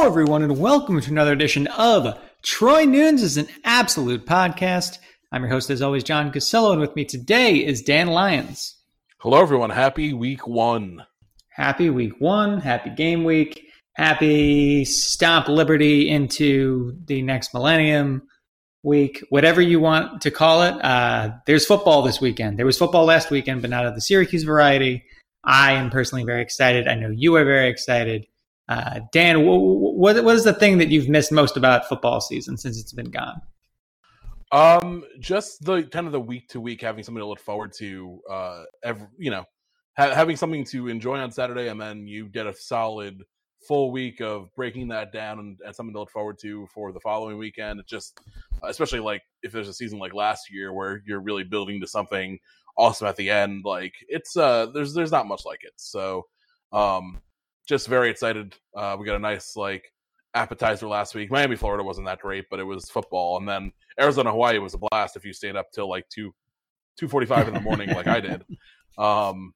Hello, everyone, and welcome to another edition of Troy Nunes is an absolute podcast. I'm your host, as always, John Cassillo, and with me today is Dan Lyons. Hello, everyone. Happy week one. Happy week one. Happy game week. Happy stomp liberty into the next millennium week, whatever you want to call it. Uh, there's football this weekend. There was football last weekend, but not of the Syracuse variety. I am personally very excited. I know you are very excited. Uh, Dan, what what is the thing that you've missed most about football season since it's been gone? Um, just the kind of the week to week having something to look forward to. Uh, every you know, ha- having something to enjoy on Saturday, and then you get a solid full week of breaking that down and, and something to look forward to for the following weekend. It just, especially like if there's a season like last year where you're really building to something awesome at the end, like it's uh, there's there's not much like it. So, um, just very excited. Uh, we got a nice like appetizer last week. Miami, Florida wasn't that great, but it was football. And then Arizona, Hawaii was a blast if you stayed up till like two two forty five in the morning, like I did. Um,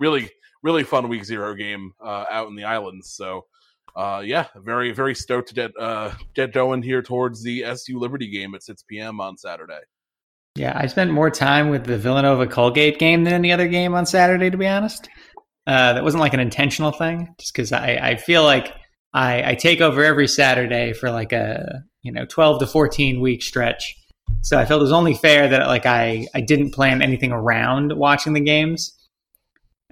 really, really fun week zero game uh, out in the islands. So. Uh, yeah, very, very stoked to get uh, get going here towards the SU Liberty game at 6 p.m. on Saturday. Yeah, I spent more time with the Villanova Colgate game than any other game on Saturday, to be honest. Uh, that wasn't like an intentional thing, just because I, I feel like I, I take over every Saturday for like a you know 12 to 14 week stretch. So I felt it was only fair that like I, I didn't plan anything around watching the games.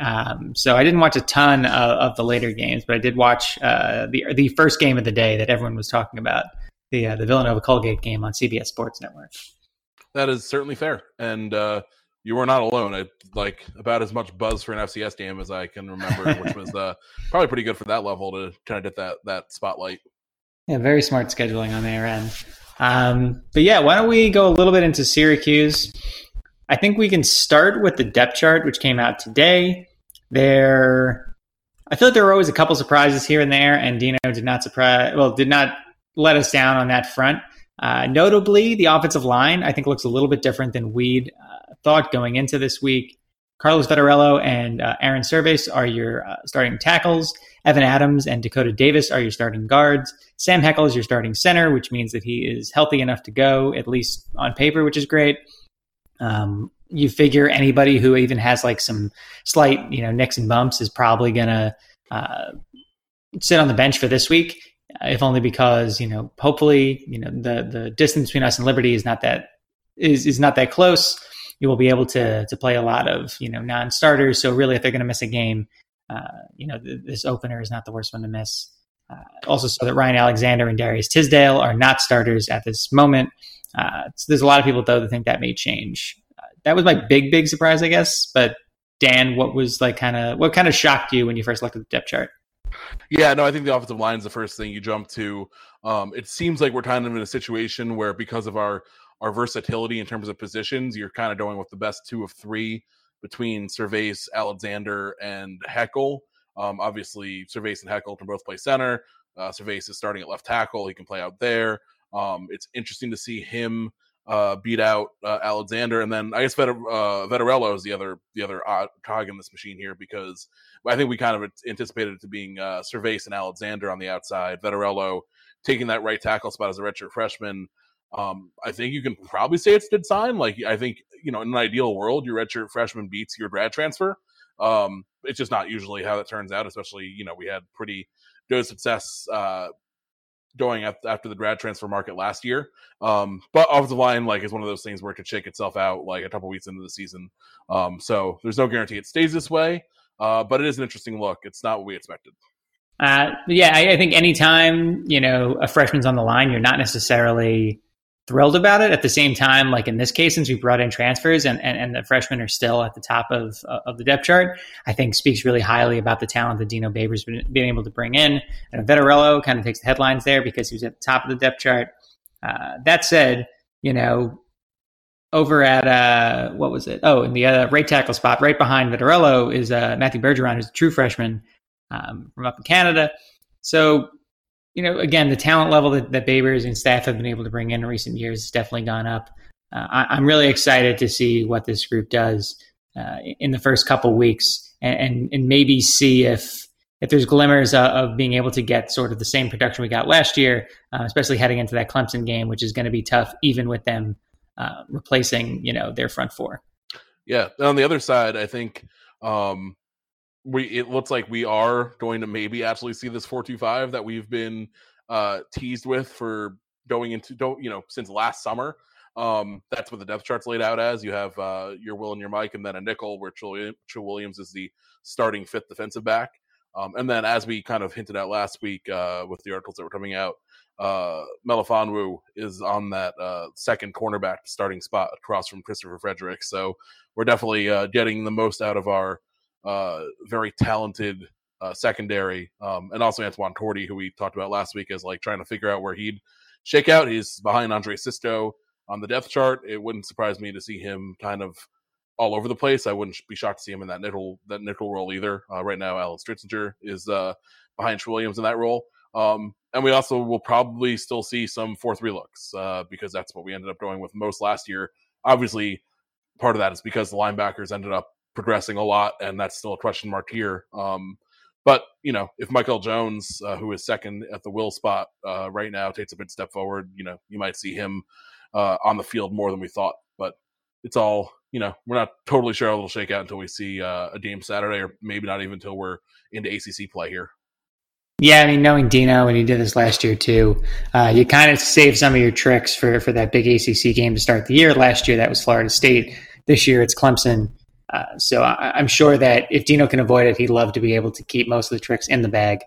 Um, so I didn't watch a ton of, of, the later games, but I did watch uh, the the first game of the day that everyone was talking about the uh, the Villanova Colgate game on CBS Sports Network. That is certainly fair, and uh, you were not alone. I like about as much buzz for an FCS game as I can remember, which was uh, probably pretty good for that level to kind of get that that spotlight. Yeah, very smart scheduling on their end. Um, but yeah, why don't we go a little bit into Syracuse? I think we can start with the depth chart, which came out today. There, I feel like there were always a couple surprises here and there, and Dino did not surprise. Well, did not let us down on that front. Uh, notably, the offensive line I think looks a little bit different than we'd thought going into this week. Carlos Vettorello and uh, Airon Servais are your uh, starting tackles. Evan Adams and Dakota Davis are your starting guards. Sam Heckel is your starting center, which means that he is healthy enough to go, at least on paper, which is great. Um, you figure anybody who even has like some slight, you know, nicks and bumps is probably going to uh, sit on the bench for this week if only because you know hopefully you know the the distance between us and Liberty is not that is is not that close. You will be able to to play a lot of you know non starters. So really, if they're going to miss a game, uh, you know th- this opener is not the worst one to miss. Uh, also, so that Ryan Alexander and Darius Tisdale are not starters at this moment. Uh, so there's a lot of people though that think that may change. Uh, that was my big big surprise, I guess. But Dan, what was like kind of what kind of shocked you when you first looked at the depth chart? Yeah, no, I think the offensive line is the first thing you jump to. Um, it seems like we're kind of in a situation where because of our our versatility in terms of positions, you're kind of going with the best two of three between Servais, Alexander, and Heckel. Um, obviously, Servais and Heckel can both play center. Uh, Servais is starting at left tackle; he can play out there. Um, it's interesting to see him uh, beat out uh, Alexander, and then I guess Vetter, uh, Vettorello is the other the other cog in this machine here because I think we kind of anticipated it to being uh, Servais and Alexander on the outside, Vettorello taking that right tackle spot as a redshirt freshman. Um, I think you can probably say it's a good sign. Like I think you know, in an ideal world, your redshirt freshman beats your grad transfer. Um, it's just not usually how that turns out. Especially you know, we had pretty good success uh, going after the grad transfer market last year. Um, but offensive line, like, is one of those things where it could shake itself out like a couple weeks into the season. Um, so there's no guarantee it stays this way, uh, but it is an interesting look. It's not what we expected. Uh, yeah, I, I think anytime you know a freshman's on the line, you're not necessarily thrilled about it. At the same time, like in this case, since we brought in transfers and, and, and the freshmen are still at the top of uh, of the depth chart, I think speaks really highly about the talent that Dino Babers been, been able to bring in. And Vettorello kind of takes the headlines there because he was at the top of the depth chart. Uh, that said, you know, over at uh, what was it? Oh, in the uh, right tackle spot, right behind Vettorello is uh, Matthew Bergeron, who's a true freshman um, from up in Canada. So you know, again, the talent level that, that Babers and staff have been able to bring in in recent years has definitely gone up. Uh, I, am really excited to see what this group does uh, in the first couple weeks, and, and, and maybe see if if there's glimmers uh, of being able to get sort of the same production we got last year, uh, especially heading into that Clemson game, which is going to be tough, even with them uh, replacing you know their front four. Yeah, on the other side, I think um, we it looks like we are going to maybe actually see this four two five that we've been uh, teased with for going into don't you know since last summer. Um, that's what the depth chart's laid out as. You have uh, your Will and your Mike, and then a nickel where Trill Williams is the starting fifth defensive back. Um, and then, as we kind of hinted at last week uh, with the articles that were coming out, uh, Melifonwu is on that uh, second cornerback starting spot across from Christopher Frederick. So we're definitely uh, getting the most out of our uh, very talented uh, secondary, um, and also Antoine Cordy, who we talked about last week, as like trying to figure out where he'd shake out. He's behind Andre Cisco on the depth chart. It wouldn't surprise me to see him kind of all over the place. I wouldn't be shocked to see him in that nickel that nickel role either. Uh, right now, Alan Stritzinger is uh, behind Williams in that role. Um, and we also will probably still see some four three looks uh, because that's what we ended up going with most last year. Obviously, part of that is because the linebackers ended up progressing a lot, and that's still a question mark here. Um, but you know, if Michael Jones, uh, who is second at the will spot uh, right now, takes a big step forward, you know, you might see him uh, on the field more than we thought. But it's all you know, we're not totally sure how it'll shake out until we see uh, a game Saturday, or maybe not even until we're into ACC play here. Yeah, I mean, knowing Dino and he did this last year too, uh, you kind of save some of your tricks for for that big ACC game to start the year. Last year that was Florida State. This year it's Clemson. Uh, so I, am sure that if Dino can avoid it, he'd love to be able to keep most of the tricks in the bag.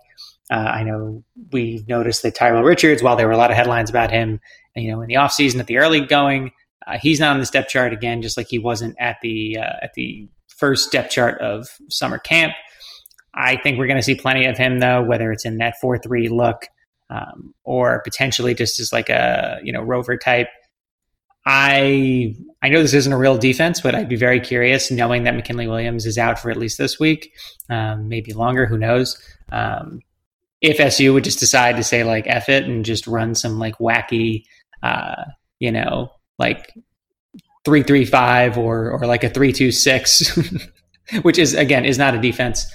Uh, I know we've noticed that Tyrell Richards, while there were a lot of headlines about him, you know, in the offseason at the early going, uh, he's not on the step chart again, just like he wasn't at the uh, at the first step chart of summer camp. I think we're going to see plenty of him though, whether it's in that four three look um, or potentially just as like a you know rover type. I I know this isn't a real defense, but I'd be very curious knowing that McKinley Williams is out for at least this week, um, maybe longer. Who knows? Um, if SU would just decide to say like F it and just run some like wacky, uh, you know, like three three five or or like a three two six, which is again is not a defense.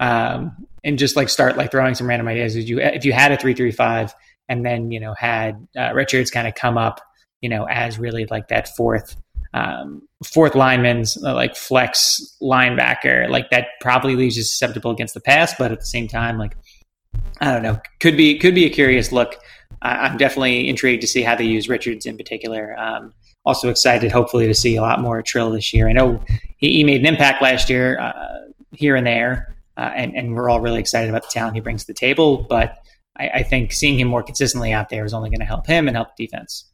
Um, and just like start like throwing some random ideas. If you if you had a three three five and then you know had uh, Richards kind of come up, you know, as really like that fourth um, fourth lineman's uh, like flex linebacker, like that probably leaves you susceptible against the pass, but at the same time, like I don't know, could be could be a curious look I'm definitely intrigued to see how they use Richards in particular. Um, also excited, hopefully, to see a lot more Trill this year. I know he, he made an impact last year, uh, here and there, uh, and, and we're all really excited about the talent he brings to the table. But I, I think seeing him more consistently out there is only going to help him and help defense.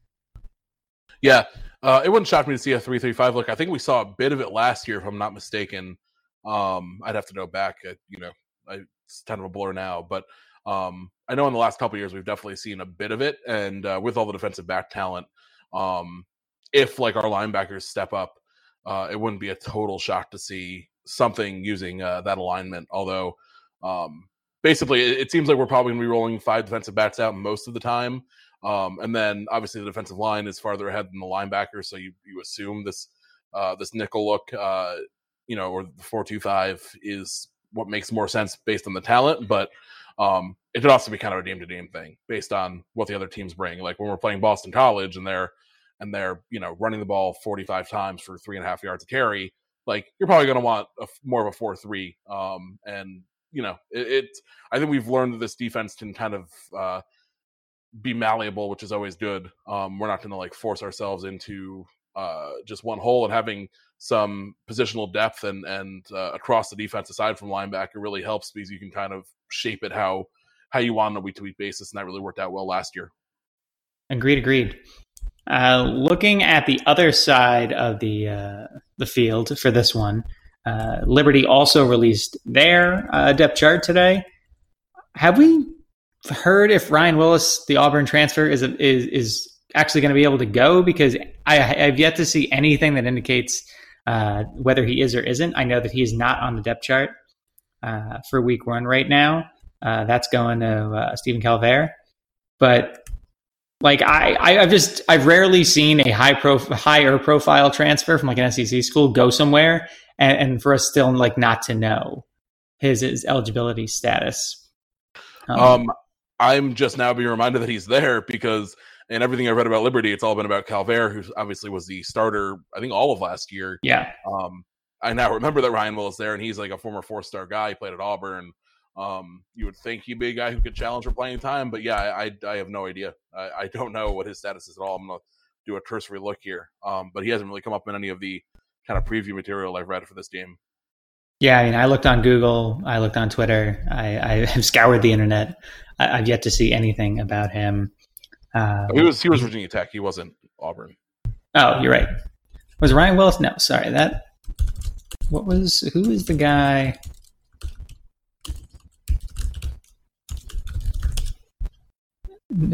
Yeah, uh, it wouldn't shock me to see a three-three-five look. I think we saw a bit of it last year, if I'm not mistaken. Um, I'd have to go back. At, you know, I, it's kind of a blur now, but um, I know in the last couple years we've definitely seen a bit of it, and uh, with all the defensive back talent, um, if like our linebackers step up, uh, it wouldn't be a total shock to see something using uh, that alignment. Although, um, basically, it, it, seems like we're probably going to be rolling five defensive backs out most of the time, um, and then obviously the defensive line is farther ahead than the linebacker, so you you assume this uh, this nickel look, uh, you know, or the four two five is what makes more sense based on the talent, but um, it could also be kind of a game to game thing based on what the other teams bring. Like when we're playing Boston College and they're and they're you know running the ball 45 times for three and a half yards of carry, like you're probably going to want a, more of a four three. Um, and you know it, it, I think we've learned that this defense can kind of uh, be malleable, which is always good. Um, we're not going to like force ourselves into uh, just one hole and having some positional depth and and uh, across the defense aside from linebacker really helps because you can kind of shape it how how you want on a week to week basis, and that really worked out well last year. Agreed. Agreed. Uh, looking at the other side of the uh, the field for this one, uh, Liberty also released their uh, depth chart today. Have we heard if Ryan Willis, the Auburn transfer, is is is actually going to be able to go? Because I, have yet to see anything that indicates uh, whether he is or isn't. I know that he is not on the depth chart uh, for week one right now. Uh, that's going to uh, Stephen Calvert. But like I, I, have just I've rarely seen a high prof, higher profile transfer from like an SEC school go somewhere and, and for us still like not to know his, his eligibility status. Um, um, I'm just now being reminded that he's there because and everything I've read about Liberty, it's all been about Calvert, who obviously was the starter, I think, all of last year. Yeah. Um, I now remember that Ryan Will is there, and he's like a former four star guy. He played at Auburn. Um, you would think he'd be a guy who could challenge for playing time, but yeah, I I have no idea. I, I don't know what his status is at all. I'm gonna do a cursory look here. Um, but he hasn't really come up in any of the kind of preview material I've read for this game. Yeah, I mean, I looked on Google, I looked on Twitter, I, I have scoured the internet. I, have yet to see anything about him. Um, he was he was Virginia Tech. He wasn't Auburn. Oh, you're right. Was Ryan Willis? No, sorry. That what was who is the guy?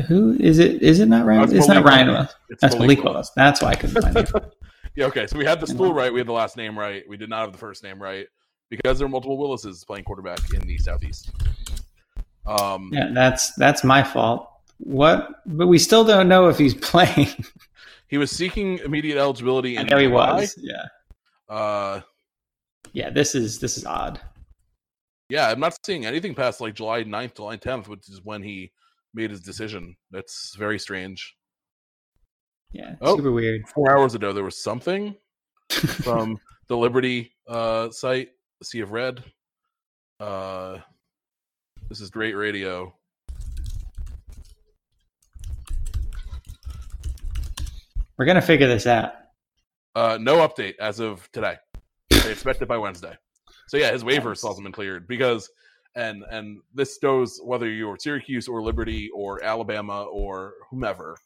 Who is it? Is it not Ryan? it's, it's not Ryan Willis. It's That's Malik Willis. That's why I couldn't find it. yeah. Okay. So we had the school right. We had the last name right. We did not have the first name right because there are multiple Willises playing quarterback in the southeast. Um, yeah, that's that's my fault. What? But we still don't know if he's playing. he was seeking immediate eligibility. I know he was. Yeah. Uh, yeah. This is this is odd. Yeah, I'm not seeing anything past like July 9th, July 10th, which is when he made his decision. That's very strange. Yeah, oh, super weird. Four hours ago, there was something from the Liberty uh, site, Sea of Red. Uh, this is great radio. We're gonna figure this out. Uh, no update as of today. They expect it by Wednesday. So yeah, his waiver still hasn't been cleared because, and and this goes whether you're Syracuse or Liberty or Alabama or whomever.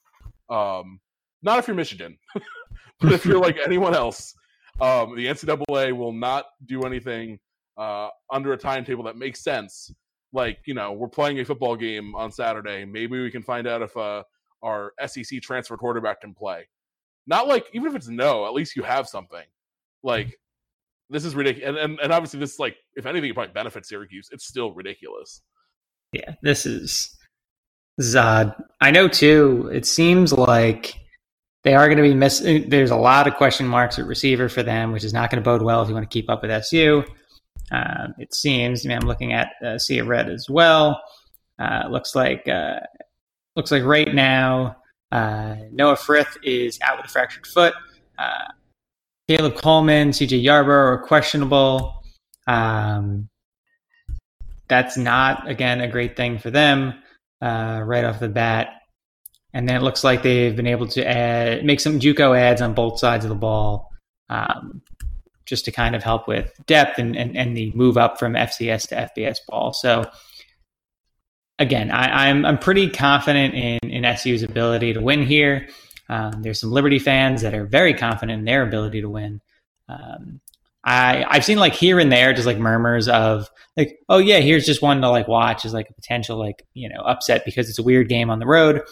Um, not if you're Michigan, but if you're like anyone else, um, the NCAA will not do anything uh, under a timetable that makes sense. Like you know, we're playing a football game on Saturday. Maybe we can find out if uh, our SEC transfer quarterback can play. Not like even if it's no, at least you have something. Like this is ridiculous, and, and and obviously this like if anything, it probably benefits Syracuse. It's still ridiculous. Yeah, this is Zod. I know too. It seems like they are going to be missing. There's a lot of question marks at receiver for them, which is not going to bode well if you want to keep up with SU. Uh, it seems. I mean, I'm looking at uh, Sea of Red as well. Uh, looks like uh, looks like right now uh, Noah Frith is out with a fractured foot. Uh, Caleb Coleman, CJ Yarborough are questionable. Um, that's not, again, a great thing for them right off the bat. And then it looks like they've been able to add, make some JUCO ads on both sides of the ball um, just to kind of help with depth and, and, and the move up from FCS to FBS ball. So again, I, am I'm, I'm pretty confident in in SU's ability to win here. Um, there's some Liberty fans that are very confident in their ability to win. Um, I I've seen like here and there just like murmurs of like oh yeah here's just one to like watch as like a potential like you know upset because it's a weird game on the road,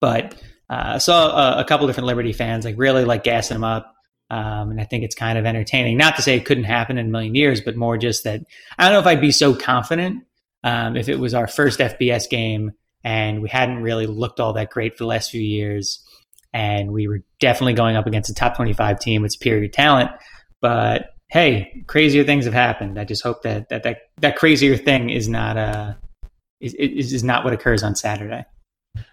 but uh, I saw a, a couple different Liberty fans like really like gassing them up. Um, and I think it's kind of entertaining. Not to say it couldn't happen in a million years, but more just that I don't know if I'd be so confident um, if it was our first FBS game and we hadn't really looked all that great for the last few years, and we were definitely going up against a top 25 team with superior talent. But hey, crazier things have happened. I just hope that that that, that crazier thing is not uh is, is is not what occurs on Saturday.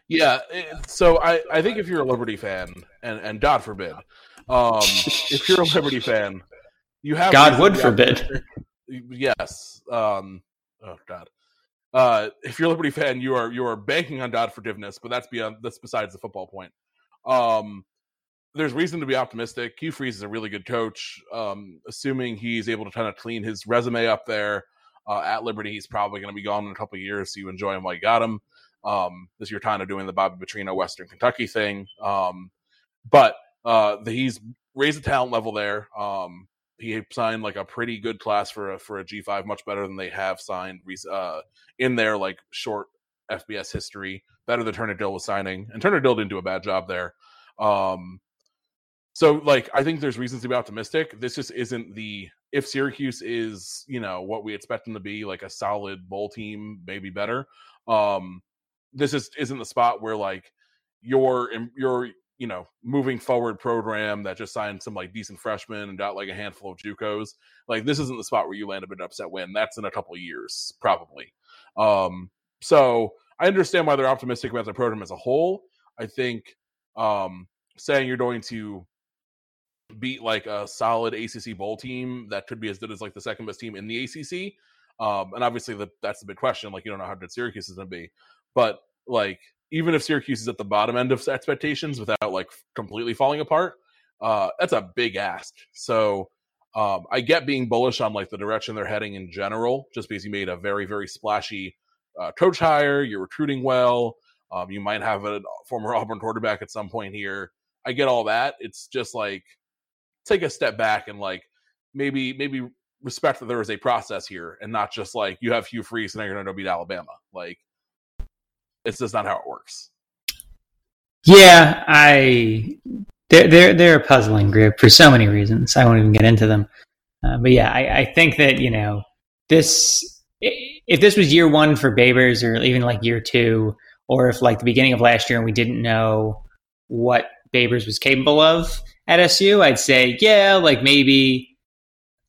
Yeah, so I I think if you're a Liberty fan, and and God forbid, um, if you're a Liberty fan, you have God would forbid. Yes. Um, oh God. Uh, if you're a Liberty fan, you are you are banking on God forgiveness, but that's beyond that's besides the football point. Um, there's reason to be optimistic. Hugh Freeze is a really good coach. Um, assuming he's able to kind of clean his resume up there uh, at Liberty, he's probably going to be gone in a couple years. So you enjoy him while you got him. Um, this you're kind of doing the Bobby Petrino Western Kentucky thing. Um, but uh, he's raised the talent level there. Um, he signed like a pretty good class for a for a G five, much better than they have signed uh, in their like short FBS history. Better than Turner Gill was signing, and Turner Gill didn't do a bad job there. Um, so like I think there's reasons to be optimistic. This just isn't the if Syracuse is you know what we expect them to be, like a solid bowl team, maybe better. Um, this is isn't the spot where like you're you're you know, moving forward program that just signed some like decent freshmen and got like a handful of JUCOs. Like this isn't the spot where you land a bit upset win. That's in a couple years, probably. Um, so I understand why they're optimistic about the program as a whole. I think um, saying you're going to beat like a solid ACC bowl team that could be as good as like the second best team in the ACC. Um, and obviously the, that's the big question. Like you don't know how good Syracuse is going to be, but like even if Syracuse is at the bottom end of expectations without like completely falling apart, uh, that's a big ask. So um, I get being bullish on like the direction they're heading in general, just because you made a very very splashy uh, coach hire, you're recruiting well. Um, you might have a former Auburn quarterback at some point here. I get all that. It's just like take a step back and like maybe maybe respect that there is a process here and not just like you have Hugh Freeze and now you're going to beat Alabama. Like it's just not how it works. Yeah, I they're they're they're a puzzling group for so many reasons. I won't even get into them. Uh, but yeah, I, I think that you know this if this was year one for Babers or even like year two, or if like the beginning of last year and we didn't know what Babers was capable of at SU, I'd say yeah, like maybe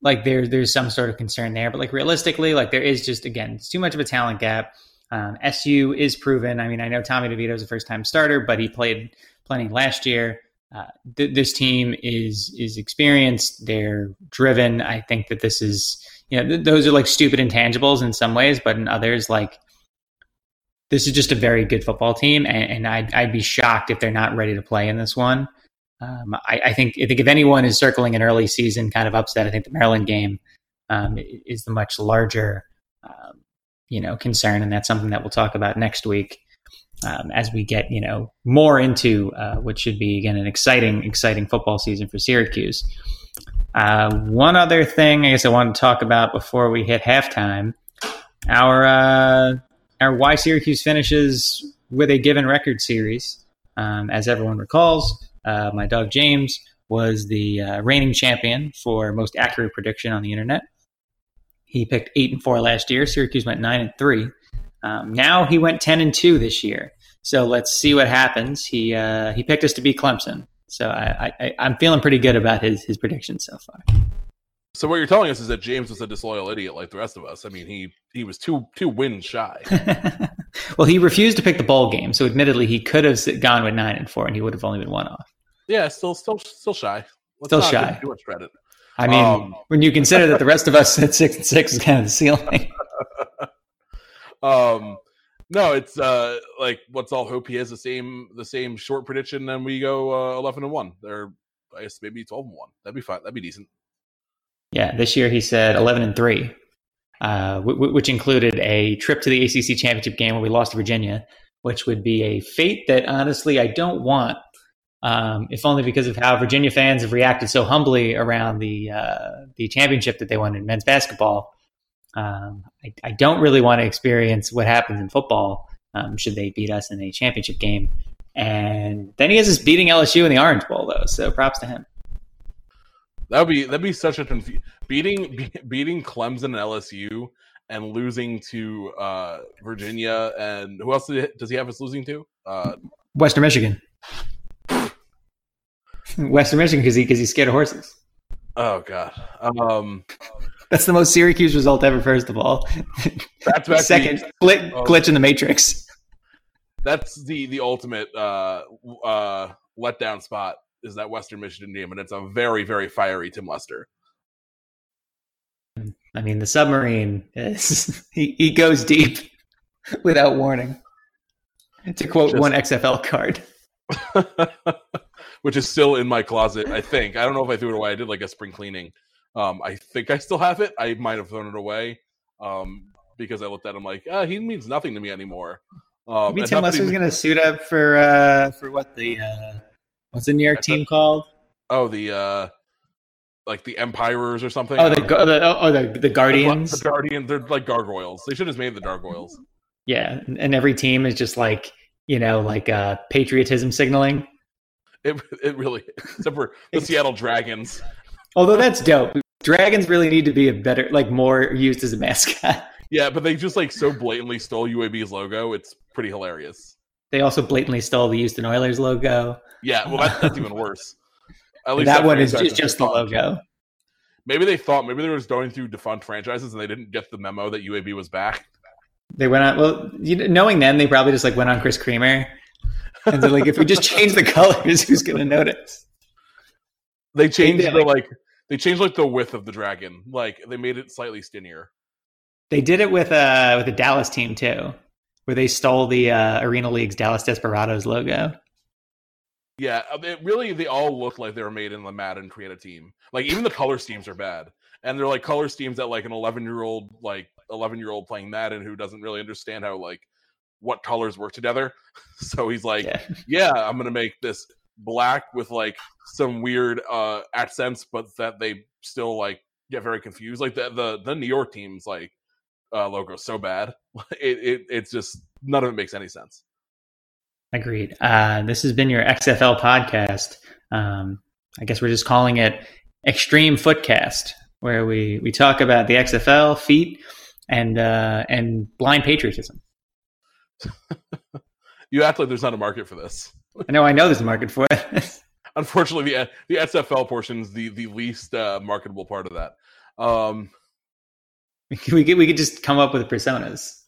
like there there's some sort of concern there. But like realistically, like there is just again it's too much of a talent gap. Um, SU is proven. I mean, I know Tommy DeVito is a first time starter, but he played plenty last year. Uh, th- this team is is experienced. They're driven. I think that this is you know th- those are like stupid intangibles in some ways, but in others, like this is just a very good football team, and, and I'd, I'd be shocked if they're not ready to play in this one. Um, I, I, think I think if anyone is circling an early season kind of upset, I think the Maryland game um, is the much larger um, you know concern, and that's something that we'll talk about next week um, as we get you know more into uh, what should be again an exciting exciting football season for Syracuse. Uh, one other thing I guess I want to talk about before we hit halftime, our uh, our why Syracuse finishes with a given record series. Um, as everyone recalls, uh, my dog James was the uh, reigning champion for most accurate prediction on the internet. He picked eight and four last year. Syracuse went nine and three. Um, now he went ten and two this year. So let's see what happens. He uh, he picked us to beat Clemson. So I, I I'm feeling pretty good about his his predictions so far. So what you're telling us is that James was a disloyal idiot like the rest of us. I mean, he he was two two wins shy. well, he refused to pick the bowl game, so admittedly, he could have gone with nine and four, and he would have only been one off. Yeah, still still still shy. Let's still shy. Too much credit. I mean, um, when you consider that the rest of us at six and six is kind of the ceiling. um, no, it's uh like what's all hope he has the same the same short prediction, and we go uh, eleven and one. They're I guess maybe twelve and one. That'd be fine. That'd be decent. Yeah, this year he said eleven and three, uh, w- which included a trip to the ACC championship game where we lost to Virginia, which would be a fate that honestly I don't want um, if only because of how Virginia fans have reacted so humbly around the uh, the championship that they won in men's basketball. Um, I, I, don't really want to experience what happens in football um, should they beat us in a championship game. And then he has us beating LSU in the Orange Bowl, though. So props to him. That would be that'd be such a confu- beating be, beating Clemson and LSU and losing to uh, Virginia and who else does he have us losing to? Uh, Western Michigan. Western Michigan because he because he's scared of horses. Oh God. Um, that's the most Syracuse result ever. First of all, that's second the, oh, glitch in the matrix. That's the the ultimate uh, uh, letdown spot is that Western Michigan game, and it's a very very fiery Tim Lester. I mean, the submarine is he, he goes deep without warning. To quote Just, one XFL card. which is still in my closet. I think I don't know if I threw it away. I did like a spring cleaning. Um, I think I still have it. I might have thrown it away um, because I looked at him like ah, he means nothing to me anymore. Um, Maybe Tim Lester's going to suit up for uh, for what the uh, what's the New York team called? Oh, the uh, like the Empires or something. Oh, the, the oh the the Guardians. The, the Guardians. They're like gargoyles. They should have made the gargoyles. Yeah, and every team is just like you know like uh, patriotism signaling. It it really except for the Seattle Dragons. Although that's dope. Dragons really need to be a better like more used as a mascot. Yeah, but they just like so blatantly stole UAB's logo. It's pretty hilarious. They also blatantly stole the Houston Oilers logo. Yeah, well, that's, that's even worse. At least that, that one is just, just the logo. Maybe they thought maybe they were just going through defunct franchises and they didn't get the memo that UAB was back. They went on. Well, you, knowing them, they probably just like went on Chris Creamer and so like, if we just change the colors, who's going to notice? They changed they the like, like they changed like the width of the dragon. Like they made it slightly skinnier. They did it with uh with the Dallas team too, where they stole the uh, Arena League's Dallas Desperados logo. Yeah, it really they all look like they were made in the Madden create team. Like even the color schemes are bad, and they're like color schemes that like an eleven year old like eleven year old playing Madden who doesn't really understand how like what colors work together. So he's like, yeah, yeah I'm gonna make this black with like some weird uh accents, but that they still like get very confused. Like the the, the New York team's like uh logo so bad. It, it it's just none of it makes any sense. Agreed. Uh this has been your XFL podcast. Um I guess we're just calling it Extreme Footcast, where we we talk about the XFL, feet, and uh and blind patriotism. you act like there's not a market for this. I know. I know there's a market for it. Unfortunately, the the XFL portion is the the least uh, marketable part of that. Um, we could we could just come up with personas.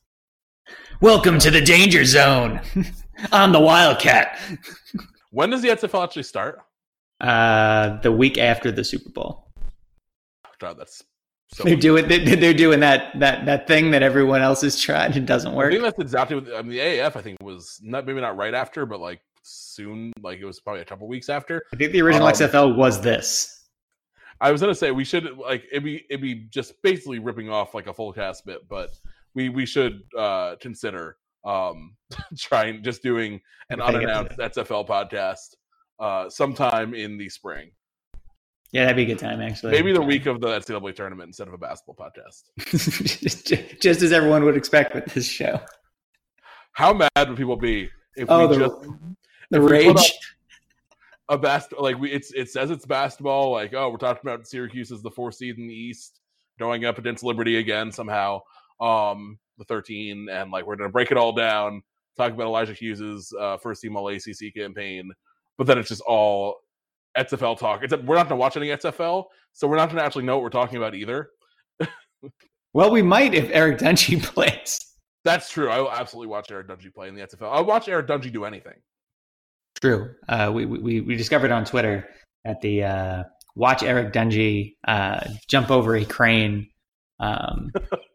Welcome to the danger zone. I'm the Wildcat. when does the XFL actually start? Uh, the week after the Super Bowl. God, that's so they're doing they're doing that that that thing that everyone else is trying and doesn't work. I think that's exactly what I mean. The AAF I think was not maybe not right after, but like soon, like it was probably a couple weeks after. I think the original um, XFL was this. I was gonna say we should like it'd be it'd be just basically ripping off like a full cast bit, but we we should uh consider um trying just doing an unannounced XFL podcast uh sometime in the spring. Yeah, that'd be a good time, actually. Maybe the week of the NCAA tournament instead of a basketball podcast. just, just, as everyone would expect with this show. How mad would people be if oh, we the, just the rage? A bast like we it's it says it's basketball. Like oh, we're talking about Syracuse as the fourth seed in the East, going up against Liberty again somehow. Um, the thirteen, and like we're gonna break it all down. Talk about Elijah Hughes's uh, first team All ACC campaign, but then it's just all XFL talk. It's, we're not going to watch any XFL, so we're not going to actually know what we're talking about either. well, we might if Eric Dungey plays. That's true. I will absolutely watch Eric Dungey play in the XFL. I'll watch Eric Dungey do anything. True. Uh, we, we we discovered on Twitter at the uh, watch Eric Dungey uh, jump over a crane um,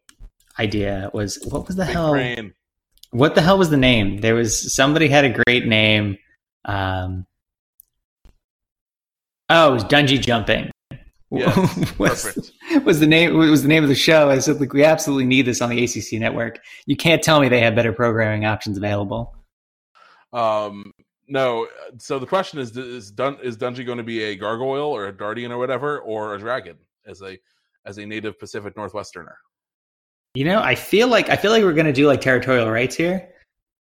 idea was what was the Big hell? Crane. What the hell was the name? There was somebody had a great name. Um, Oh, it was Dungey Jumping. Yes, was, perfect. was the name was the name of the show. I said, like, we absolutely need this on the ACC network. You can't tell me they have better programming options available. Um, no. So the question is: Is Dun- is Dungey going to be a gargoyle or a guardian or whatever, or a dragon as a as a native Pacific Northwesterner? You know, I feel like I feel like we're going to do like territorial rights here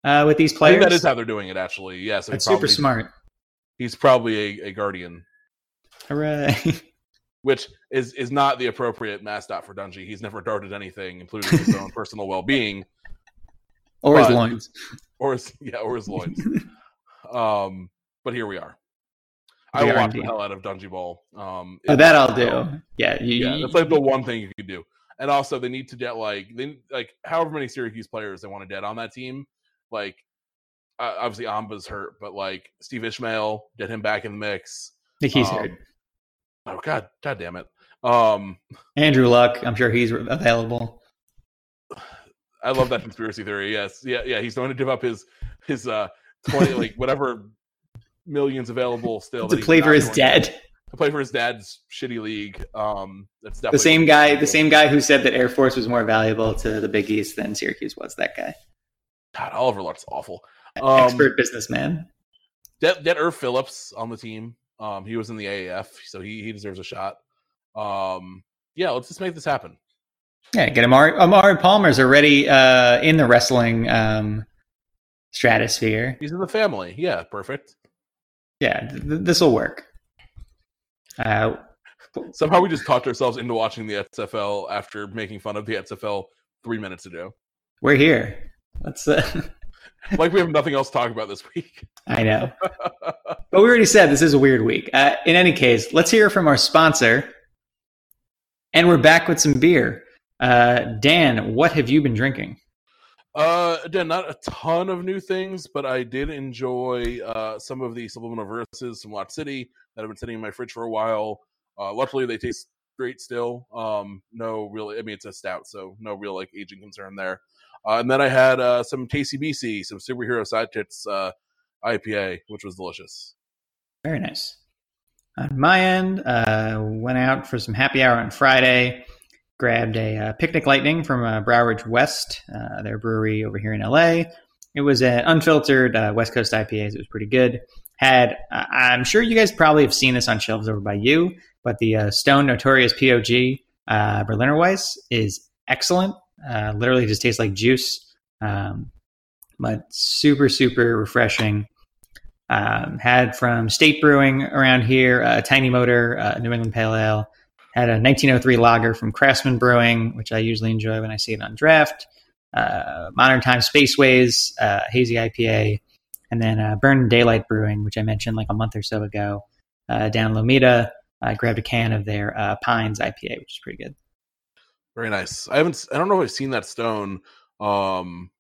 uh, with these players. that is how they're doing it. Actually, yes, yeah, so super smart. He's probably a, a guardian Hooray. Which is is not the appropriate mascot for Dungey. He's never darted anything, including his own personal well being. Or but, his loins. Or his yeah, or his loins. um, but here we are. I will watch the hell out of Dungey Ball. Um, oh, that I'll do. Yeah, you, yeah, that's like the one thing you could do. And also, they need to get like they like however many Syracuse players they want to get on that team. Like, uh, obviously Amba's hurt, but like Steve Ishmael, get him back in the mix. I think he's um, hurt. Oh God, God damn it. Um, Andrew Luck, I'm sure he's available. I love that conspiracy theory. Yes, yeah, yeah. He's going to give up his his uh twenty like whatever millions available still to play for his dad. To play for his dad's shitty league. Um, that's the same guy. The same guy who said that Air Force was more valuable to the Big East than Syracuse was. That guy. God, Oliver Luck's awful. Um, Expert businessman. Get get Irv Phillips on the team. Um, he was in the AAF, so he he deserves a shot. Um, yeah, let's just make this happen. Yeah, get Omari. Omari Palmer's already uh, in the wrestling um, stratosphere. He's in the family. Yeah, perfect. Yeah, th- this will work. Uh, Somehow we just talked ourselves into watching the XFL after making fun of the XFL three minutes ago. We're here. Let's. Uh, like we have nothing else to talk about this week. I know. but we already said this is a weird week. Uh, in any case, let's hear from our sponsor. And we're back with some beer. Uh, Dan, what have you been drinking? Uh, again, not a ton of new things, but I did enjoy uh, some of the subliminal verses from Lot City that have been sitting in my fridge for a while. Uh, luckily, they taste great still. Um, no real, I mean, it's a stout, so no real like aging concern there. Uh, and then I had uh, some Tasty BC, some superhero sidekicks uh, IPA, which was delicious. Very nice. On my end, went out for some happy hour on Friday. Grabbed a uh, Picnic Lightning from uh, Brouwerij West, uh, their brewery over here in LA. It was an unfiltered West Coast IPA. It was pretty good. Had I'm sure you guys probably have seen this on shelves over by you, but the Stone Notorious POG Berliner Weiss is excellent. Literally just tastes like juice, um, but super super refreshing. Um, had from State Brewing around here, a Tiny Motor, uh, New England Pale Ale. Had a 1903 lager from Craftsman Brewing, which I usually enjoy when I see it on draft. Uh, Modern Time Spaceways, uh, Hazy IPA, and then uh, Burn Daylight Brewing, which I mentioned like a month or so ago, uh, down Lomita. I grabbed a can of their uh, Pines IPA, which is pretty good. Very nice. I haven't. I don't know if I've seen that stone, um,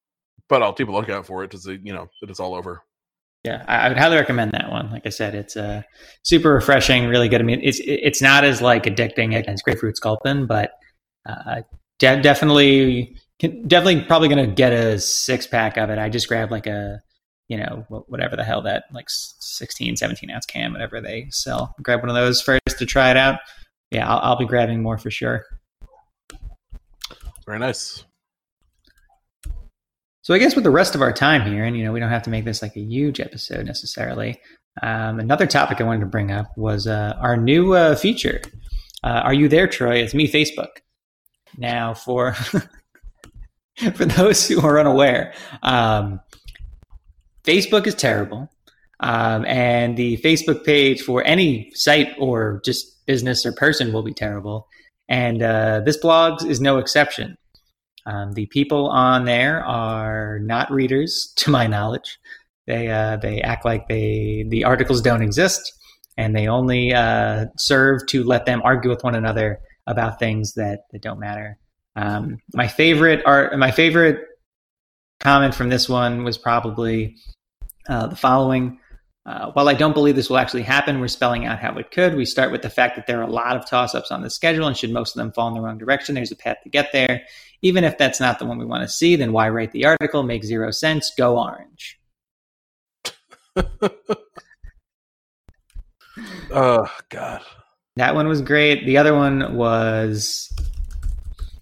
but I'll keep a lookout for it because you know it's all over. Yeah, I, would highly recommend that one. Like I said, it's uh, super refreshing, really good. I mean, it's it's not as like addicting as grapefruit sculpin, but uh, de- definitely, definitely, probably going to get a six pack of it. I just grabbed like a, you know, whatever the hell that like 16, 17 ounce can, whatever they sell. Grab one of those first to try it out. Yeah, I'll, I'll be grabbing more for sure. Very nice. So I guess with the rest of our time here, and you know, we don't have to make this like a huge episode necessarily. Um, another topic I wanted to bring up was uh, our new uh, feature. Uh, Are you there, Troy? It's me, Facebook. Now, for for those who are unaware, um, Facebook is terrible, um, and the Facebook page for any site or just business or person will be terrible. And uh, this blog is no exception. Um, the people on there are not readers, to my knowledge. They uh, they act like they the articles don't exist, and they only uh, serve to let them argue with one another about things that, that don't matter. Um, my favorite art, my favorite comment from this one was probably uh, the following. Uh, while I don't believe this will actually happen, we're spelling out how it could. We start with the fact that there are a lot of toss ups on the schedule, and should most of them fall in the wrong direction, there's a path to get there. Even if that's not the one we want to see, then why write the article? Makes zero sense. Go orange. oh God. That one was great. The other one was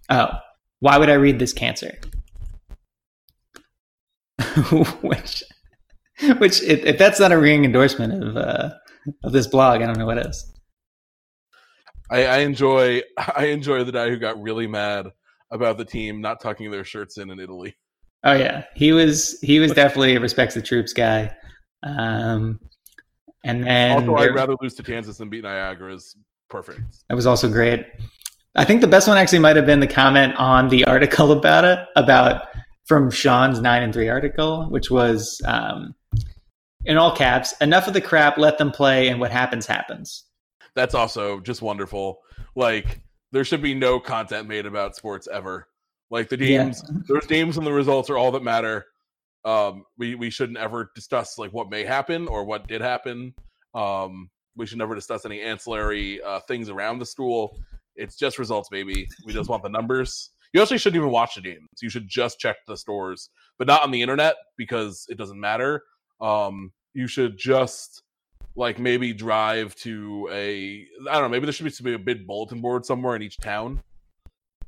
oh, why would I read this cancer? which which if, if, that's not a ringing endorsement of uh, of this blog, I don't know what is. I, I enjoy I enjoy the guy who got really mad about the team not tucking their shirts in in Italy. Oh yeah, he was he was definitely a respects the troops guy. Um, and then also, I'd rather lose to Kansas than beat Niagara is perfect. That was also great. I think the best one actually might have been the comment on the article about it, about from Sean's nine and three article, which was um, in all caps, enough of the crap, let them play, and what happens happens. That's also just wonderful. Like there should be no content made about sports ever. Like the games, yeah. those games and the results are all that matter. Um, we we shouldn't ever discuss like what may happen or what did happen. Um, we should never discuss any ancillary uh, things around the school. It's just results, baby. We just want the numbers. You actually shouldn't even watch the games. You should just check the stores, but not on the internet because it doesn't matter. Um, you should just like maybe drive to a I don't know, maybe there should be a big bulletin board somewhere in each town.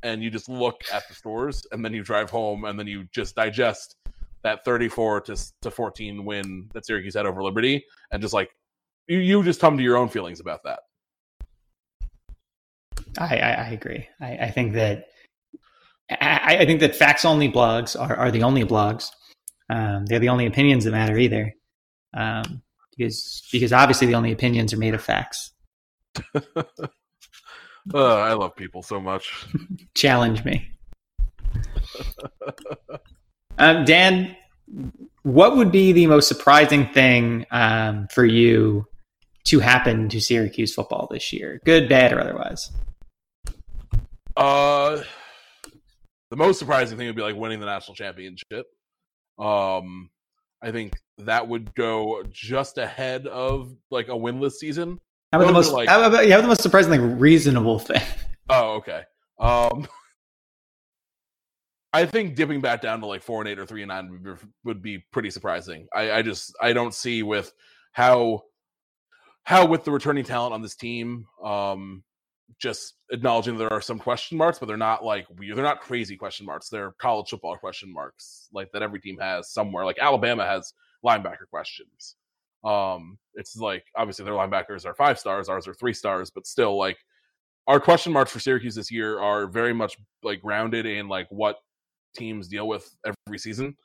And you just look at the stores and then you drive home and then you just digest that 34 to, to 14 win that Syracuse had over Liberty and just like you, you just come to your own feelings about that. I, I, I agree. I, I, think that I, I, think that facts only blogs are, are the only blogs. Um, they're the only opinions that matter either. Um, because because obviously the only opinions are made of facts. uh, I love people so much. Challenge me. um, Dan, what would be the most surprising thing um, for you to happen to Syracuse football this year, good, bad, or otherwise? Uh, the most surprising thing would be like winning the national championship. Um, I think that would go just ahead of like a winless season. How about the most? Like, how about, yeah, the most surprisingly reasonable thing? Oh, okay. Um, I think dipping back down to like four and eight or three and nine would be, would be pretty surprising. I, I just I don't see with how how with the returning talent on this team, um, just acknowledging there are some question marks, but they're not like they're not crazy question marks. They're college football question marks, like that every team has somewhere. Like Alabama has linebacker questions. Um, it's like obviously their linebackers are five stars, ours are three stars, but still like our question marks for Syracuse this year are very much like grounded in like what teams deal with every season.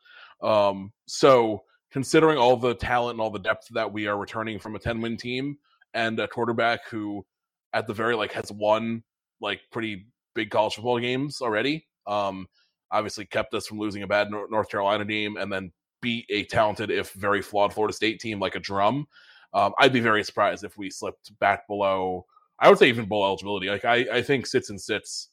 Um, so considering all the talent and all the depth that we are returning from a 10 win team and a quarterback who at the very like has won like pretty big college football games already. Um, obviously kept us from losing a bad North Carolina team and then beat a talented, if very flawed, Florida State team like a drum. Um, I'd be very surprised if we slipped back below. I would say even below eligibility. Like I, I think sits and sits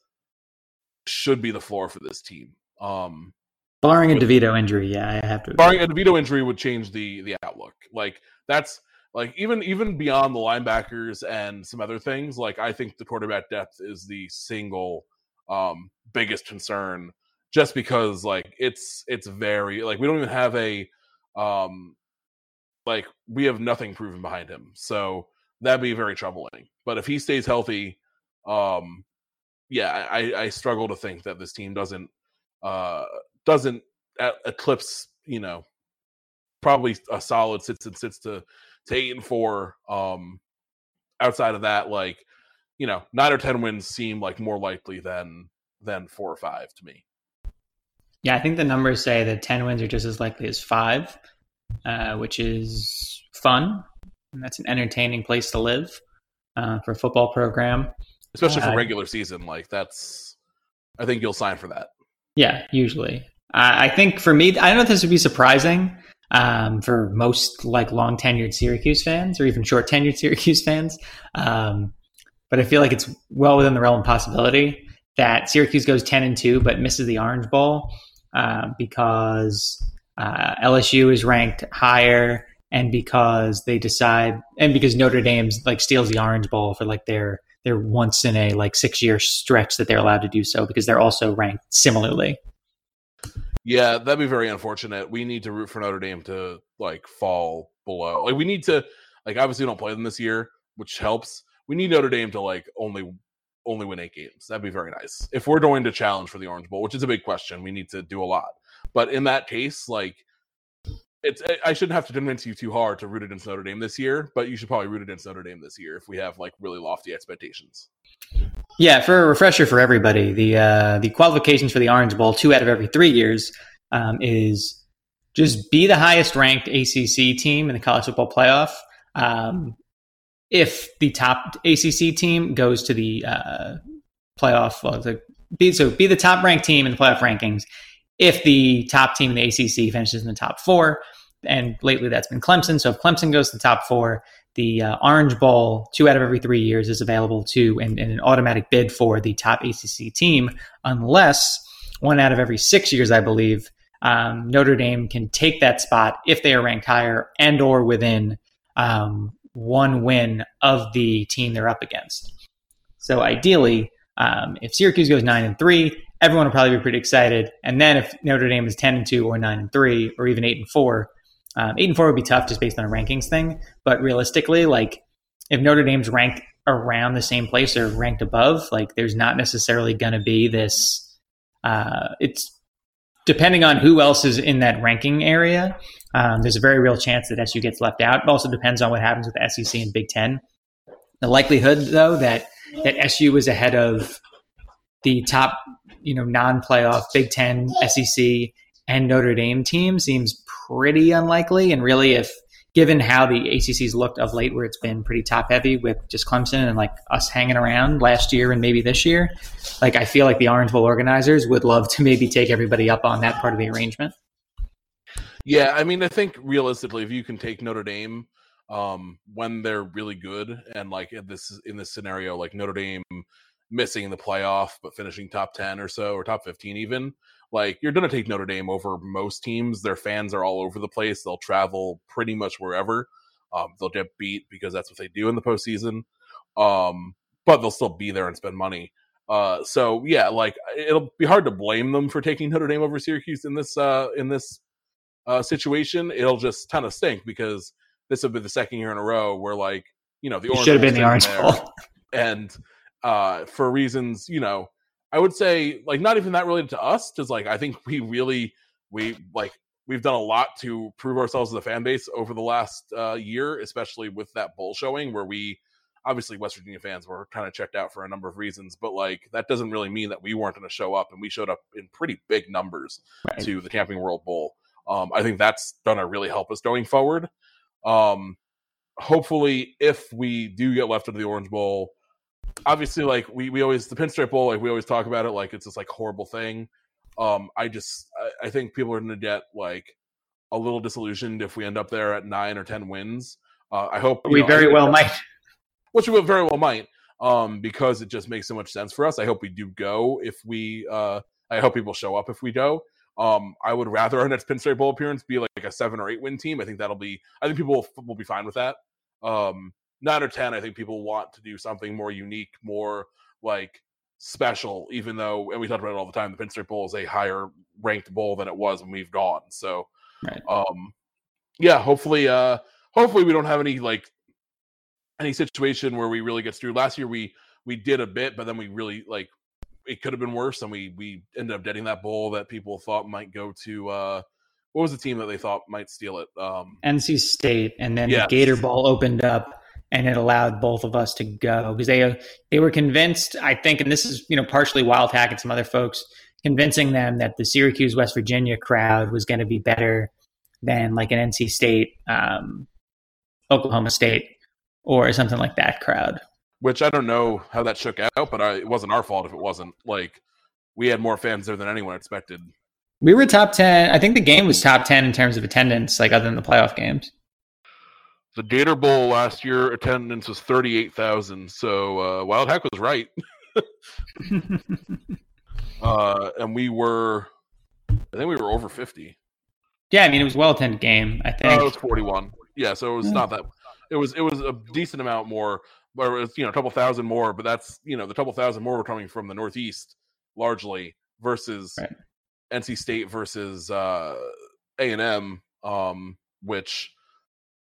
should be the floor for this team. Um, barring a DeVito injury, yeah, I have to. Barring a DeVito injury would change the the outlook. Like that's like even even beyond the linebackers and some other things. Like I think the quarterback depth is the single um, biggest concern just because like it's it's very like we don't even have a um like we have nothing proven behind him. So that'd be very troubling. But if he stays healthy, um yeah, I, I struggle to think that this team doesn't uh doesn't eclipse, you know, probably a solid sits and sits to to eight and four. Um outside of that, like, you know, nine or ten wins seem like more likely than than four or five to me. Yeah, I think the numbers say that 10 wins are just as likely as five, uh, which is fun. And that's an entertaining place to live uh, for a football program. Especially for uh, regular season. Like, that's, I think you'll sign for that. Yeah, usually. I think for me, I don't know if this would be surprising um, for most like long tenured Syracuse fans or even short tenured Syracuse fans. Um, but I feel like it's well within the realm of possibility that Syracuse goes 10 and 2 but misses the Orange Bowl uh, because uh, LSU is ranked higher and because they decide and because Notre Dame's like steals the Orange Bowl for like their their once in a like six year stretch that they're allowed to do so because they're also ranked similarly. Yeah, that'd be very unfortunate. We need to root for Notre Dame to like fall below. Like we need to like obviously don't play them this year, which helps. We need Notre Dame to like only only win eight games. That'd be very nice. If we're going to challenge for the Orange Bowl, which is a big question, we need to do a lot. But in that case, like it's I shouldn't have to convince you too hard to root against Notre Dame this year, but you should probably root against Notre Dame this year if we have like really lofty expectations. Yeah, for a refresher for everybody, the uh, the qualifications for the Orange Bowl two out of every three years um, is just be the highest ranked ACC team in the college football playoff. Um, if the top ACC team goes to the uh, playoff, well, the, be, so be the top ranked team in the playoff rankings. If the top team in the ACC finishes in the top four, and lately that's been Clemson. So if Clemson goes to the top four, the uh, Orange Bowl, two out of every three years, is available to and, and, an automatic bid for the top ACC team, unless one out of every six years, I believe, um, Notre Dame can take that spot if they are ranked higher and or within um, one win of the team they're up against. So ideally, um, if Syracuse goes nine and three, everyone will probably be pretty excited. And then if Notre Dame is ten and two, or nine and three, or even eight and four, um, eight and four would be tough just based on a rankings thing. But realistically, like if Notre Dame's ranked around the same place or ranked above, like there's not necessarily going to be this. Uh, it's depending on who else is in that ranking area, um, there's a very real chance that SU gets left out. It also depends on what happens with SEC and Big Ten. The likelihood, though, that that SU is ahead of the top, you know, non-playoff Big Ten, SEC, and Notre Dame team seems pretty unlikely. And really, if given how the ACC's looked of late, where it's been pretty top heavy with just Clemson and like us hanging around last year and maybe this year, like I feel like the Orange Bowl organizers would love to maybe take everybody up on that part of the arrangement. Yeah, I mean, I think realistically, if you can take Notre Dame um, when they're really good, and like in this in this scenario, like Notre Dame missing the playoff but finishing top ten or so, or top fifteen even, like you're going to take Notre Dame over most teams. Their fans are all over the place. They'll travel pretty much wherever. Um, they'll get beat because that's what they do in the postseason. Um, but they'll still be there and spend money. Uh, so yeah, like it'll be hard to blame them for taking Notre Dame over Syracuse in this uh, in this uh, situation. It'll just kind of stink because this will be the second year in a row where like you know the orange should have been the orange bowl, and uh, for reasons you know I would say like not even that related to us because like I think we really we like we've done a lot to prove ourselves as a fan base over the last uh, year, especially with that bowl showing where we obviously West Virginia fans were kind of checked out for a number of reasons, but like that doesn't really mean that we weren't going to show up, and we showed up in pretty big numbers right. to the Camping World Bowl. Um, I think that's going to really help us going forward. Um, hopefully, if we do get left into the Orange Bowl, obviously like we we always the pinstripe bowl like we always talk about it like it's this like horrible thing. Um i just i, I think people are gonna get like a little disillusioned if we end up there at nine or ten wins. Uh i hope we know, very well might. Which we very well might um because it just makes so much sense for us. I hope we do go if we uh i hope people show up if we go. Um i would rather our next pinstripe bowl appearance be like, like a seven or eight win team. I think that'll be i think people will, will be fine with that. Um nine or ten, I think people want to do something more unique, more like special. Even though, and we talk about it all the time, the Pinstripe Bowl is a higher ranked bowl than it was when we've gone. So, right. um, yeah, hopefully, uh, hopefully we don't have any like any situation where we really get screwed. Last year we we did a bit, but then we really like it could have been worse, and we we ended up getting that bowl that people thought might go to. uh what was the team that they thought might steal it? Um, NC State, and then yes. the Gator Bowl opened up and it allowed both of us to go because they they were convinced, I think, and this is you know partially Wildhack and some other folks convincing them that the Syracuse West Virginia crowd was going to be better than like an NC State, um, Oklahoma State, or something like that crowd. Which I don't know how that shook out, but I, it wasn't our fault if it wasn't. Like we had more fans there than anyone expected. We were top ten. I think the game was top ten in terms of attendance, like other than the playoff games the Gator Bowl last year attendance was 38,000. So uh, Wildhack was right. uh, and we were, I think we were over 50. Yeah, I mean, it was well attended game, I think. Oh, it was 41. Yeah, so it was yeah. not that, it was, it was a decent amount more, but it was, you know, a couple thousand more, but that's, you know, the couple thousand more were coming from the Northeast largely versus right. NC State versus uh, A&M, um, which,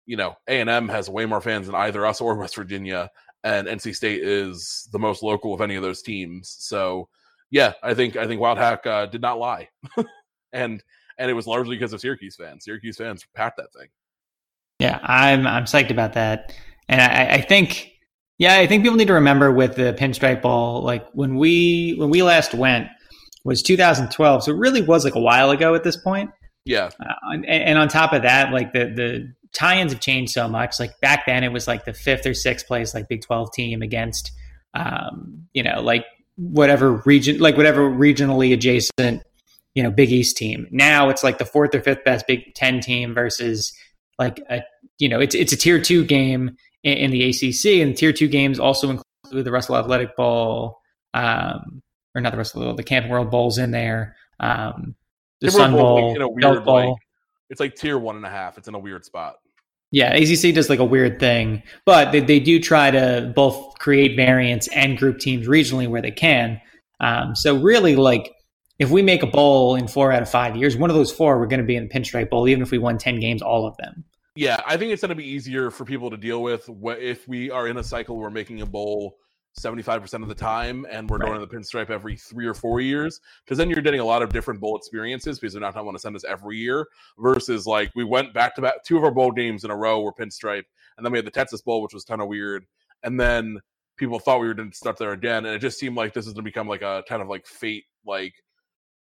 you know, A and M has way more fans than either us or West Virginia, and NC State is the most local of any of those teams. So, yeah, I think I think Wildhack uh, did not lie, and and it was largely because of Syracuse fans. Syracuse fans packed that thing. Yeah, I'm I'm psyched about that, and I, I think. Yeah, I think people need to remember with the pinstripe ball, like when we when we last went was 2012, so it really was like a while ago at this point. Yeah, uh, and, and, on top of that, like the the tie-ins have changed so much. Like back then, it was like the fifth or sixth place, like Big Twelve team against, um, you know, like whatever region, like whatever regionally adjacent, you know, Big East team. Now it's like the fourth or fifth best Big Ten team versus like a, you know, it's it's a tier two game in, in the ACC, and tier two games also include the Russell Athletic Bowl, um, or not the Russell, the Camping World Bowls in there. Um, the Sun Bowl, like, weird, Bowl. It's like tier one and a half. It's in a weird spot. Yeah, ACC does like a weird thing, but they, they do try to both create variants and group teams regionally where they can. Um, so really, like if we make a bowl in four out of five years, one of those four we're going to be in the Pinstripe Bowl, even if we won ten games, all of them. Yeah, I think it's going to be easier for people to deal with if we are in a cycle where we're making a bowl 75% of the time and we're right. going to the pinstripe every three or four years because then you're getting a lot of different bowl experiences because they're not going to want to send us every year versus like we went back to back two of our bowl games in a row were pinstripe and then we had the texas bowl which was kind of weird and then people thought we were going to start there again and it just seemed like this is going to become like a kind of like fate like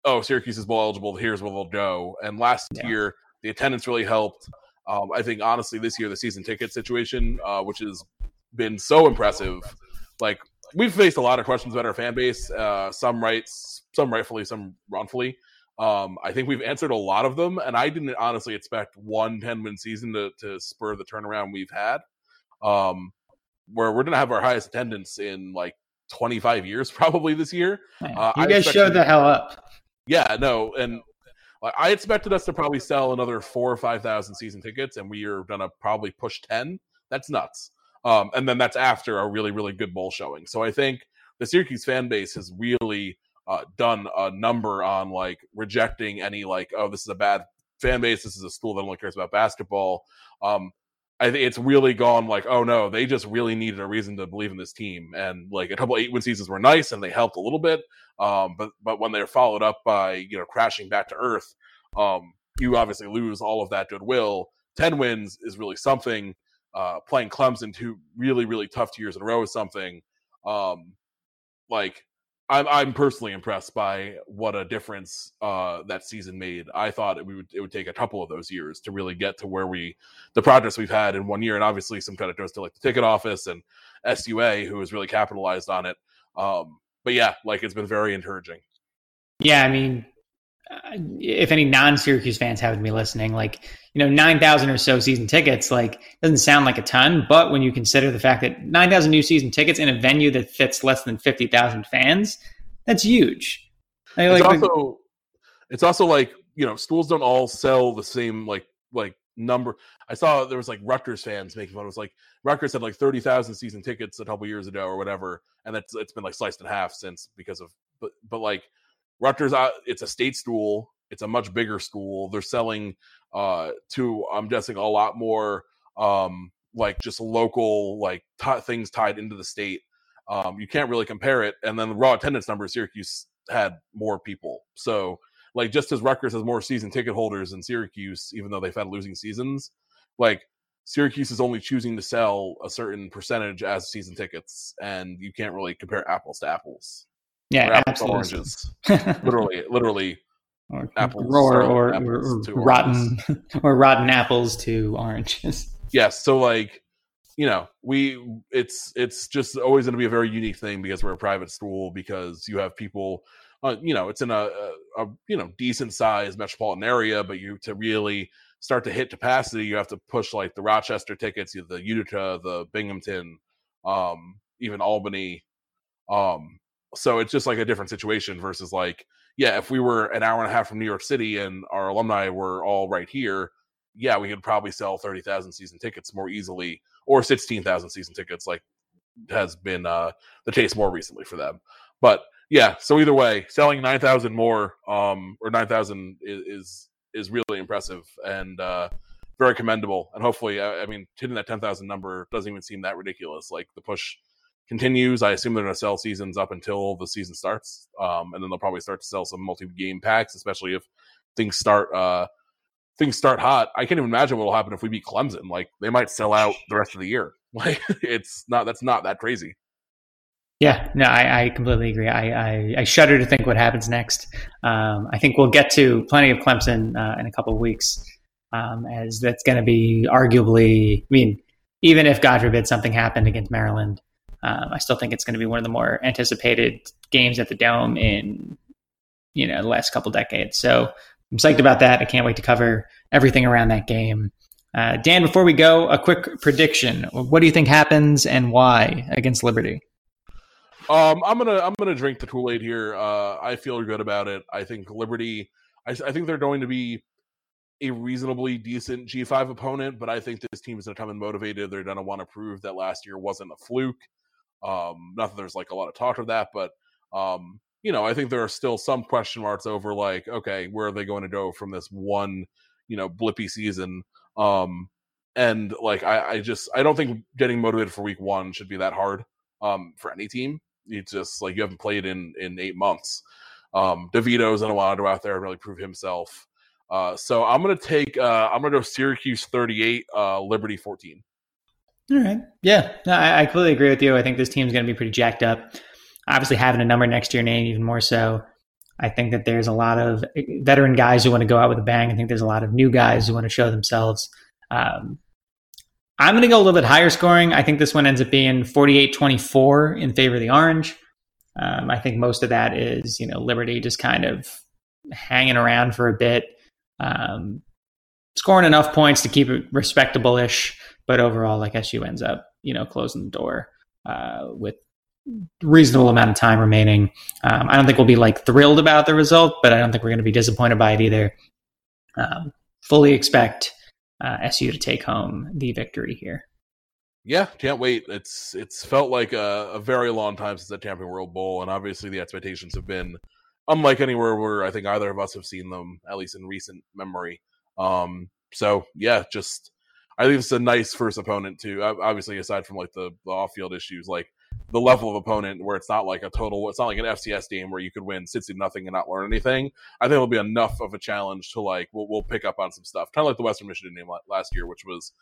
oh syracuse is bowl eligible here's where they'll go and last yeah. year the attendance really helped um, i think honestly this year the season ticket situation uh, which has been so impressive like we've faced a lot of questions about our fan base, uh, some rights, some rightfully, some wrongfully. Um, I think we've answered a lot of them, and I didn't honestly expect one 10 win season to, to spur the turnaround we've had. Um, where we're going to have our highest attendance in like 25 years, probably this year. Uh, you guys showed the hell up. Yeah, no, and I expected us to probably sell another four or five thousand season tickets, and we are gonna probably push ten. That's nuts. Um, and then that's after a really, really good bowl showing. So I think the Syracuse fan base has really uh, done a number on like rejecting any like, oh, this is a bad fan base. This is a school that only cares about basketball. Um, I think it's really gone like, oh no, they just really needed a reason to believe in this team. And like a couple eight win seasons were nice and they helped a little bit. Um, but but when they're followed up by you know crashing back to earth, um, you obviously lose all of that goodwill. Ten wins is really something. Uh, playing Clemson two really really tough years in a row is something. Um, like I'm I'm personally impressed by what a difference uh, that season made. I thought it would it would take a couple of those years to really get to where we the progress we've had in one year, and obviously some credit goes to like the ticket office and SUA who has really capitalized on it. Um, but yeah, like it's been very encouraging. Yeah, I mean, Uh, if any non-Syracuse fans happen to be listening, like you know, nine thousand or so season tickets, like doesn't sound like a ton, but when you consider the fact that nine thousand new season tickets in a venue that fits less than fifty thousand fans, that's huge. Like, it's also, it's also like you know, schools don't all sell the same like like number. I saw there was like Rutgers fans making fun. It was like Rutgers had like thirty thousand season tickets a couple years ago or whatever, and that's it's been like sliced in half since because of but but like Rutgers, uh, it's a state school. It's a much bigger school. They're selling uh, to, I'm guessing, a lot more um, like just local like t- things tied into the state. Um, you can't really compare it. And then the raw attendance numbers, Syracuse had more people. So like just as Rutgers has more season ticket holders than Syracuse, even though they've had losing seasons, like Syracuse is only choosing to sell a certain percentage as season tickets, and you can't really compare apples to apples. Yeah, apples oranges. literally, literally, or apples or, or, apples or rotten or rotten apples to oranges. Yes, so like you know, we it's it's just always going to be a very unique thing because we're a private school because you have people. Uh, you know, it's in a, a, a you know decent sized metropolitan area, but you to really start to hit capacity, you have to push like the Rochester tickets, the Utica, the Binghamton, um, even Albany, um, so it's just like a different situation versus like yeah if we were an hour and a half from new york city and our alumni were all right here yeah we could probably sell 30,000 season tickets more easily or 16,000 season tickets like has been uh the case more recently for them. But yeah so either way selling 9,000 more um or 9,000 is, is is really impressive and uh very commendable. And hopefully I, I mean hitting that 10,000 number doesn't even seem that ridiculous like the push continues. I assume they're going to sell seasons up until the season starts, um, and then they'll probably start to sell some multi-game packs, especially if things start uh, things start hot. I can't even imagine what will happen if we beat Clemson. Like they might sell out the rest of the year. Like it's not that's not that crazy. Yeah, no, I, I completely agree. I, I, I, shudder to think what happens next. Um, I think we'll get to plenty of Clemson uh, in a couple of weeks, um, as that's going to be arguably. I mean, even if God forbid something happened against Maryland, um, I still think it's going to be one of the more anticipated games at the Dome in you know the last couple decades. So I'm psyched about that. I can't wait to cover everything around that game. Uh, Dan, before we go, a quick prediction. What do you think happens and why against Liberty? Um, I'm gonna I'm gonna drink the Kool Aid here. Uh, I feel good about it. I think Liberty. I, I think they're going to be a reasonably decent G5 opponent, but I think this team is going to come in motivated. They're going to want to prove that last year wasn't a fluke. Um, not that there's like a lot of talk of that, but um, you know, I think there are still some question marks over like, okay, where are they going to go from this one, you know, blippy season? Um, and like, I, I just, I don't think getting motivated for week one should be that hard um, for any team. It's just like you haven't played in in eight months. Um, DeVito's in a while to go out there and really prove himself. Uh, so I'm gonna take, uh, I'm gonna go Syracuse 38, uh, Liberty 14. All right. Yeah, no, I, I completely agree with you. I think this team's going to be pretty jacked up. Obviously, having a number next to your name, even more so. I think that there's a lot of veteran guys who want to go out with a bang. I think there's a lot of new guys who want to show themselves. Um, I'm going to go a little bit higher scoring. I think this one ends up being 48 24 in favor of the Orange. Um, I think most of that is, you know, Liberty just kind of hanging around for a bit, um, scoring enough points to keep it respectable ish. But overall, like SU ends up, you know, closing the door uh, with reasonable amount of time remaining. Um, I don't think we'll be like thrilled about the result, but I don't think we're going to be disappointed by it either. Um, fully expect uh, SU to take home the victory here. Yeah, can't wait. It's it's felt like a, a very long time since the Camping World Bowl, and obviously the expectations have been unlike anywhere where I think either of us have seen them, at least in recent memory. Um, so yeah, just I think it's a nice first opponent too. obviously aside from like the, the off field issues, like the level of opponent where it's not like a total it's not like an FCS game where you could win 60 nothing and not learn anything. I think it'll be enough of a challenge to like we'll, we'll pick up on some stuff. Kind of like the Western Michigan game last year, which was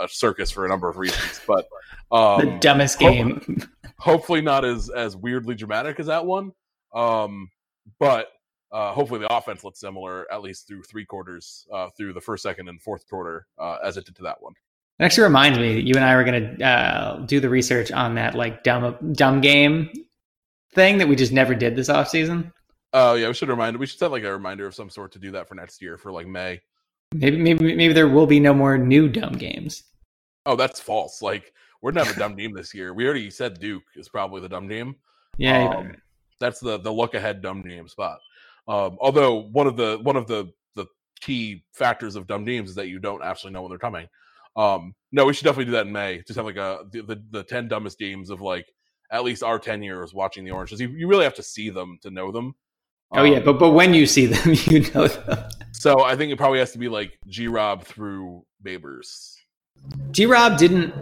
a circus for a number of reasons. But um, the dumbest game. hopefully not as as weirdly dramatic as that one. Um, but uh, hopefully the offense looks similar at least through three quarters, uh, through the first, second, and fourth quarter, uh, as it did to that one. It actually reminds me that you and I were going to uh, do the research on that like dumb dumb game thing that we just never did this off season. Oh yeah, we should remind. We should set like a reminder of some sort to do that for next year for like May. Maybe maybe maybe there will be no more new dumb games. Oh, that's false. Like we're not a dumb game this year. We already said Duke is probably the dumb game. Yeah, um, that's the the look ahead dumb game spot. Um, although one of the one of the the key factors of dumb games is that you don't actually know when they're coming. Um, no, we should definitely do that in May. Just have like a the, the, the ten dumbest games of like at least our ten years watching the Oranges. You, you really have to see them to know them. Um, oh yeah, um, but but when you see them, you know them. So I think it probably has to be like G Rob through Babers. G Rob didn't.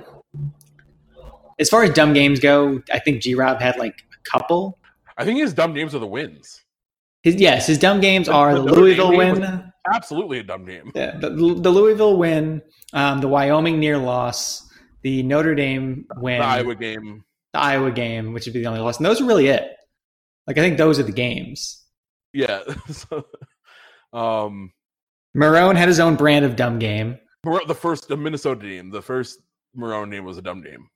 As far as dumb games go, I think G Rob had like a couple. I think his dumb games are the wins. His, yes, his dumb games are the, the Louisville win. Absolutely a dumb game. Yeah, the, the Louisville win, um, the Wyoming near loss, the Notre Dame win, the Iowa game, the Iowa game, which would be the only loss. And those are really it. Like I think those are the games. Yeah. um, Marrone had his own brand of dumb game. The first the Minnesota game, the first Marrone name was a dumb game.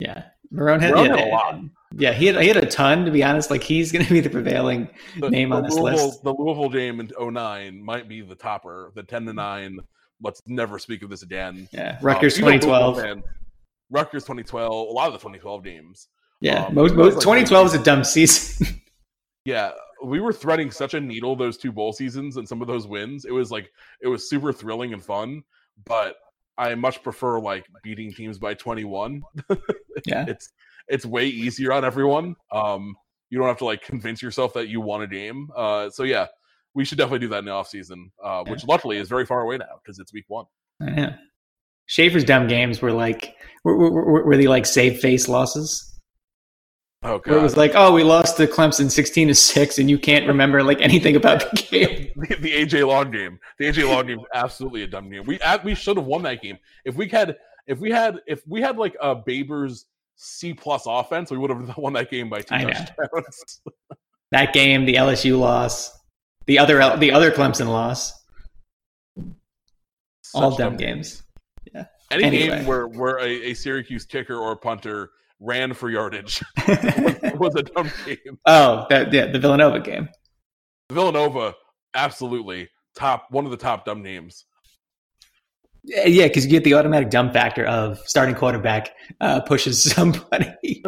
Yeah, Marrone had, Marrone had a lot. Yeah, he had he had a ton. To be honest, like he's going to be the prevailing the, name the on this Louisville, list. The Louisville game in 09 might be the topper. The ten to nine. Let's never speak of this again. Yeah, Rutgers um, 2012. Rutgers 2012. A lot of the 2012 games. Yeah, um, most, most 2012 is a dumb season. yeah, we were threading such a needle those two bowl seasons and some of those wins. It was like it was super thrilling and fun, but I much prefer like beating teams by 21. yeah. It's it's way easier on everyone. Um, you don't have to like convince yourself that you won a game. Uh, so yeah, we should definitely do that in the off season, uh, which luckily is very far away now because it's week one. Yeah. Shafer's dumb games were like were, were, were they like save face losses? Oh god! Where it was like, oh, we lost to Clemson sixteen to six, and you can't remember like anything about the game. the, the, AJ Long game. The AJ Long game is absolutely a dumb game. We we should have won that game if we had if we had if we had like a Babers C plus offense, we would have won that game by two touchdowns. that game, the LSU loss, the other the other Clemson loss, Such all dumb, games. games. Yeah. Any anyway. game where where a, a Syracuse kicker or punter ran for yardage was, was, a dumb game. Oh, that yeah, the Villanova game. Villanova, absolutely top one of the top dumb names. Yeah, because you get the automatic dumb factor of starting quarterback uh, pushes somebody,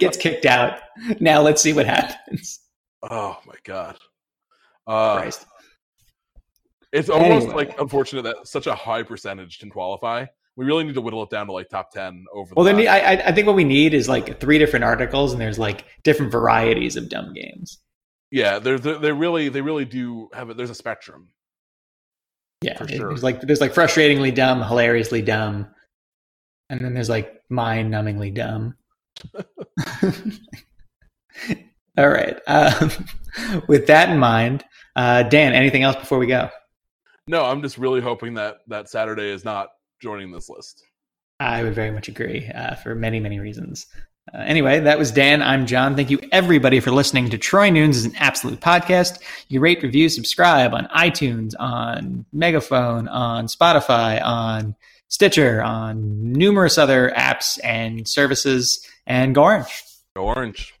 gets kicked out. Now let's see what happens. Oh my god! Uh, Christ. It's almost anyway. like unfortunate that such a high percentage can qualify we really need to whittle it down to like top 10 over well then I, I think what we need is like three different articles and there's like different varieties of dumb games. Yeah they're, they're they really they really do have it there's a spectrum. Yeah for sure. there's like there's like frustratingly dumb hilariously dumb and then there's like mind numbingly dumb. All right um, with that in mind uh, dan anything else before we go? No i'm just really hoping that that saturday is not joining this list. I would very much agree uh, for many, many reasons. Uh, anyway, that was Dan. I'm John. Thank you, everybody, for listening to Troy Nunes is an absolute podcast. You rate, review, subscribe on iTunes, on Megaphone, on Spotify, on Stitcher, on numerous other apps and services. And go orange. Go orange.